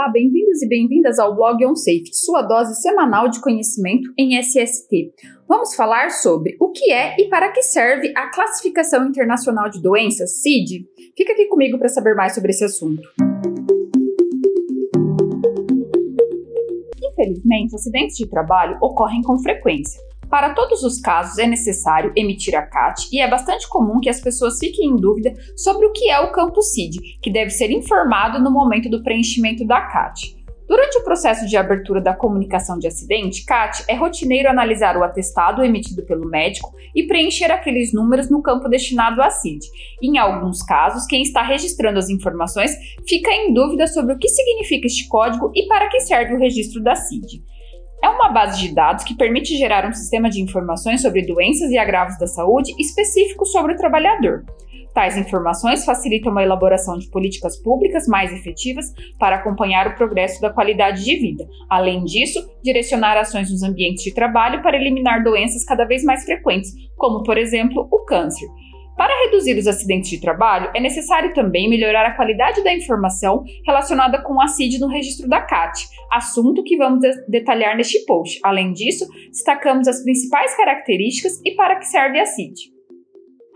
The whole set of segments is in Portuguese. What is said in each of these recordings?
Olá, bem-vindos e bem-vindas ao blog OnSafety, sua dose semanal de conhecimento em SST. Vamos falar sobre o que é e para que serve a Classificação Internacional de Doenças, CID. Fica aqui comigo para saber mais sobre esse assunto. Infelizmente, acidentes de trabalho ocorrem com frequência. Para todos os casos é necessário emitir a CAT e é bastante comum que as pessoas fiquem em dúvida sobre o que é o campo CID, que deve ser informado no momento do preenchimento da CAT. Durante o processo de abertura da comunicação de acidente, CAT, é rotineiro analisar o atestado emitido pelo médico e preencher aqueles números no campo destinado à CID. Em alguns casos, quem está registrando as informações fica em dúvida sobre o que significa este código e para que serve o registro da CID. É uma base de dados que permite gerar um sistema de informações sobre doenças e agravos da saúde específico sobre o trabalhador. Tais informações facilitam a elaboração de políticas públicas mais efetivas para acompanhar o progresso da qualidade de vida. Além disso, direcionar ações nos ambientes de trabalho para eliminar doenças cada vez mais frequentes, como, por exemplo, o câncer. Para reduzir os acidentes de trabalho, é necessário também melhorar a qualidade da informação relacionada com a CID no registro da CAT, assunto que vamos detalhar neste post. Além disso, destacamos as principais características e para que serve a CID.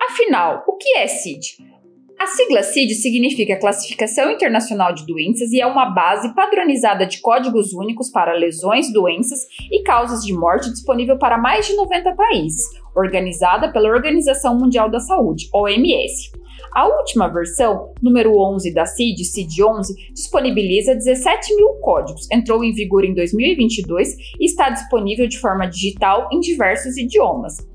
Afinal, o que é CID? A sigla CID significa Classificação Internacional de Doenças e é uma base padronizada de códigos únicos para lesões, doenças e causas de morte disponível para mais de 90 países, organizada pela Organização Mundial da Saúde, OMS. A última versão, número 11 da CID, CID-11, disponibiliza 17 mil códigos, entrou em vigor em 2022 e está disponível de forma digital em diversos idiomas.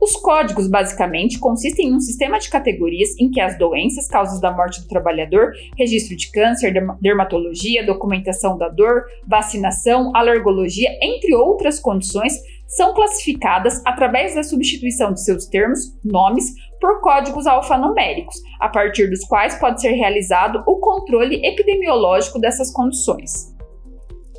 Os códigos, basicamente, consistem em um sistema de categorias em que as doenças, causas da morte do trabalhador, registro de câncer, dermatologia, documentação da dor, vacinação, alergologia, entre outras condições, são classificadas através da substituição de seus termos, nomes, por códigos alfanuméricos, a partir dos quais pode ser realizado o controle epidemiológico dessas condições.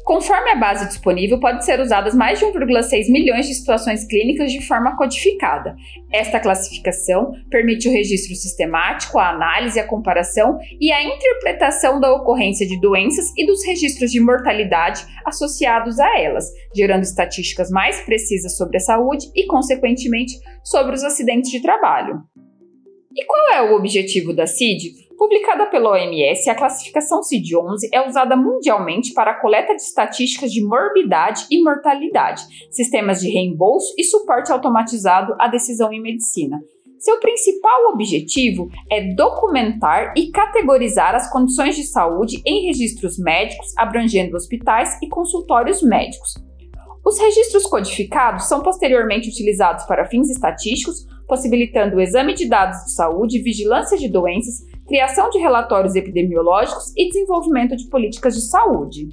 Conforme a base disponível, pode ser usadas mais de 1,6 milhões de situações clínicas de forma codificada. Esta classificação permite o registro sistemático, a análise, a comparação e a interpretação da ocorrência de doenças e dos registros de mortalidade associados a elas, gerando estatísticas mais precisas sobre a saúde e, consequentemente, sobre os acidentes de trabalho. E qual é o objetivo da CID? Publicada pela OMS, a classificação CID-11 é usada mundialmente para a coleta de estatísticas de morbidade e mortalidade, sistemas de reembolso e suporte automatizado à decisão em medicina. Seu principal objetivo é documentar e categorizar as condições de saúde em registros médicos, abrangendo hospitais e consultórios médicos. Os registros codificados são posteriormente utilizados para fins estatísticos, possibilitando o exame de dados de saúde, vigilância de doenças, criação de relatórios epidemiológicos e desenvolvimento de políticas de saúde.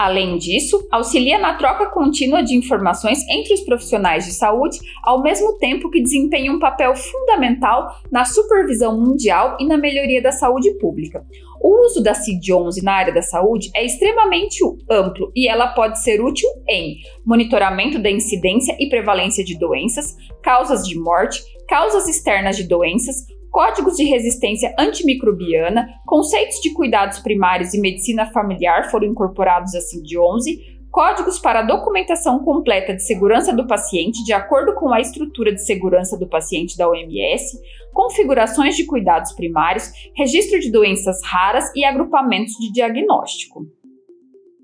Além disso, auxilia na troca contínua de informações entre os profissionais de saúde, ao mesmo tempo que desempenha um papel fundamental na supervisão mundial e na melhoria da saúde pública. O uso da CID-11 na área da saúde é extremamente amplo e ela pode ser útil em monitoramento da incidência e prevalência de doenças, causas de morte, causas externas de doenças, códigos de resistência antimicrobiana, conceitos de cuidados primários e medicina familiar foram incorporados a CID-11, códigos para documentação completa de segurança do paciente de acordo com a estrutura de segurança do paciente da OMS, configurações de cuidados primários, registro de doenças raras e agrupamentos de diagnóstico.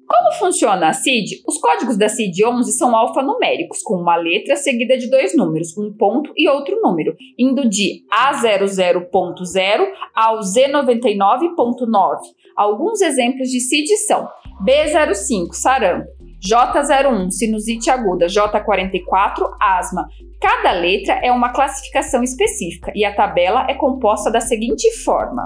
Como funciona a CID? Os códigos da CID-11 são alfanuméricos, com uma letra seguida de dois números, um ponto e outro número, indo de A00.0 ao Z99.9. Alguns exemplos de CID são B05, sarampo, J01, sinusite aguda, J44, asma. Cada letra é uma classificação específica e a tabela é composta da seguinte forma: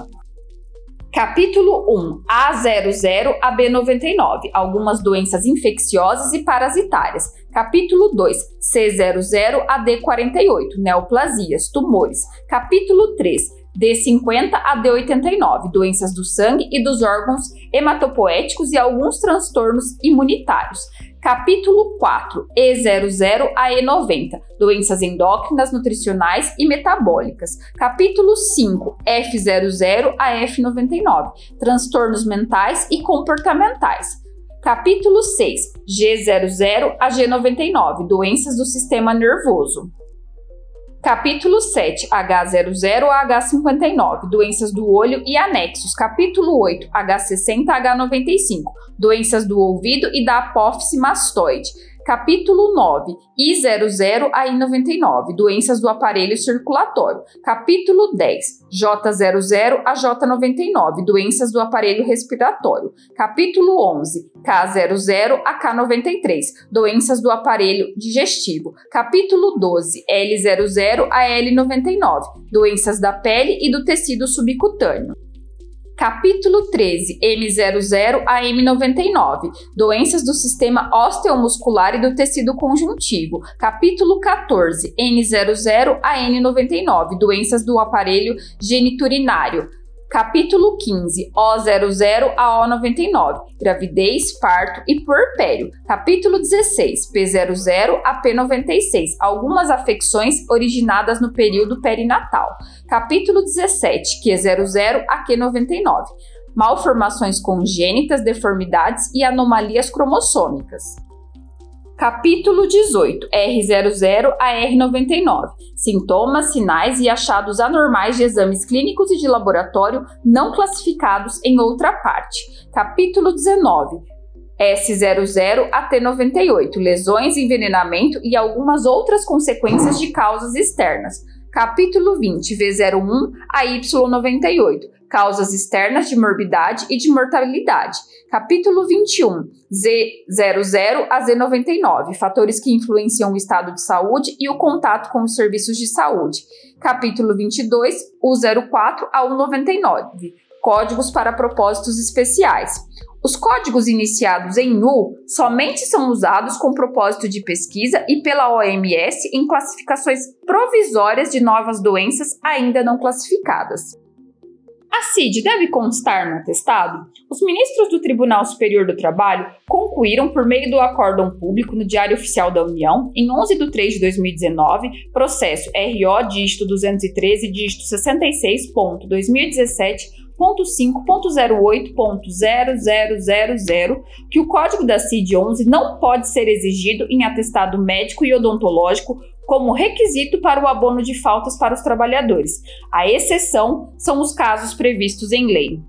Capítulo 1 A00 a B99 Algumas doenças infecciosas e parasitárias. Capítulo 2 C00 a D48 Neoplasias, tumores. Capítulo 3 D50 a D89 Doenças do sangue e dos órgãos hematopoéticos e alguns transtornos imunitários. Capítulo 4, E00 a E90, doenças endócrinas, nutricionais e metabólicas. Capítulo 5, F00 a F99, transtornos mentais e comportamentais. Capítulo 6, G00 a G99, doenças do sistema nervoso. Capítulo 7, H00 a H59, doenças do olho e anexos. Capítulo 8, H60 a H95, doenças do ouvido e da apófise mastoide. Capítulo 9, I00 a I99, doenças do aparelho circulatório. Capítulo 10, J00 a J99, doenças do aparelho respiratório. Capítulo 11, K00 a K93, doenças do aparelho digestivo. Capítulo 12, L00 a L99, doenças da pele e do tecido subcutâneo. Capítulo 13, M00 a M99, doenças do sistema osteomuscular e do tecido conjuntivo. Capítulo 14, N00 a N99, doenças do aparelho geniturinário. Capítulo 15, O00 a O99, gravidez, parto e puerpério. Capítulo 16, P00 a P96, algumas afecções originadas no período perinatal. Capítulo 17, Q00 a Q99, malformações congênitas, deformidades e anomalias cromossômicas. Capítulo 18, R00 a R99. Sintomas, sinais e achados anormais de exames clínicos e de laboratório não classificados em outra parte. Capítulo 19, S00 a T98. Lesões, envenenamento e algumas outras consequências de causas externas. Capítulo 20, V01 a Y98 causas externas de morbidade e de mortalidade. Capítulo 21, Z00 a Z99, fatores que influenciam o estado de saúde e o contato com os serviços de saúde. Capítulo 22, U04 a U99, códigos para propósitos especiais. Os códigos iniciados em U somente são usados com propósito de pesquisa e pela OMS em classificações provisórias de novas doenças ainda não classificadas. A CID deve constar no atestado? Os ministros do Tribunal Superior do Trabalho concluíram, por meio do acórdão público no Diário Oficial da União, em 11 de 3 de 2019, processo RO dígito 213 dígito 66.2017 5.08.0000 que o código da CID-11 não pode ser exigido em atestado médico e odontológico como requisito para o abono de faltas para os trabalhadores. A exceção são os casos previstos em lei.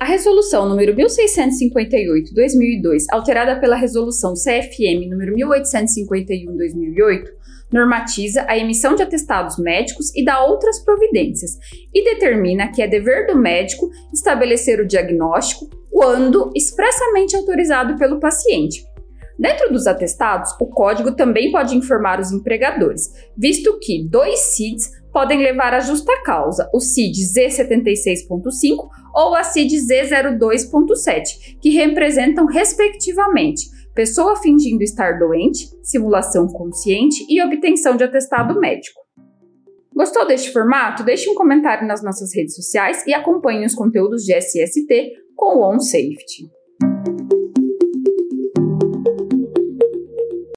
A resolução número 1658/2002, alterada pela resolução CFM número 1851/2008, normatiza a emissão de atestados médicos e dá outras providências e determina que é dever do médico estabelecer o diagnóstico quando expressamente autorizado pelo paciente, Dentro dos atestados, o código também pode informar os empregadores, visto que dois CIDs podem levar a justa causa, o CID Z76.5 ou a CID Z02.7, que representam, respectivamente, pessoa fingindo estar doente, simulação consciente e obtenção de atestado médico. Gostou deste formato? Deixe um comentário nas nossas redes sociais e acompanhe os conteúdos de SST com o OnSafety.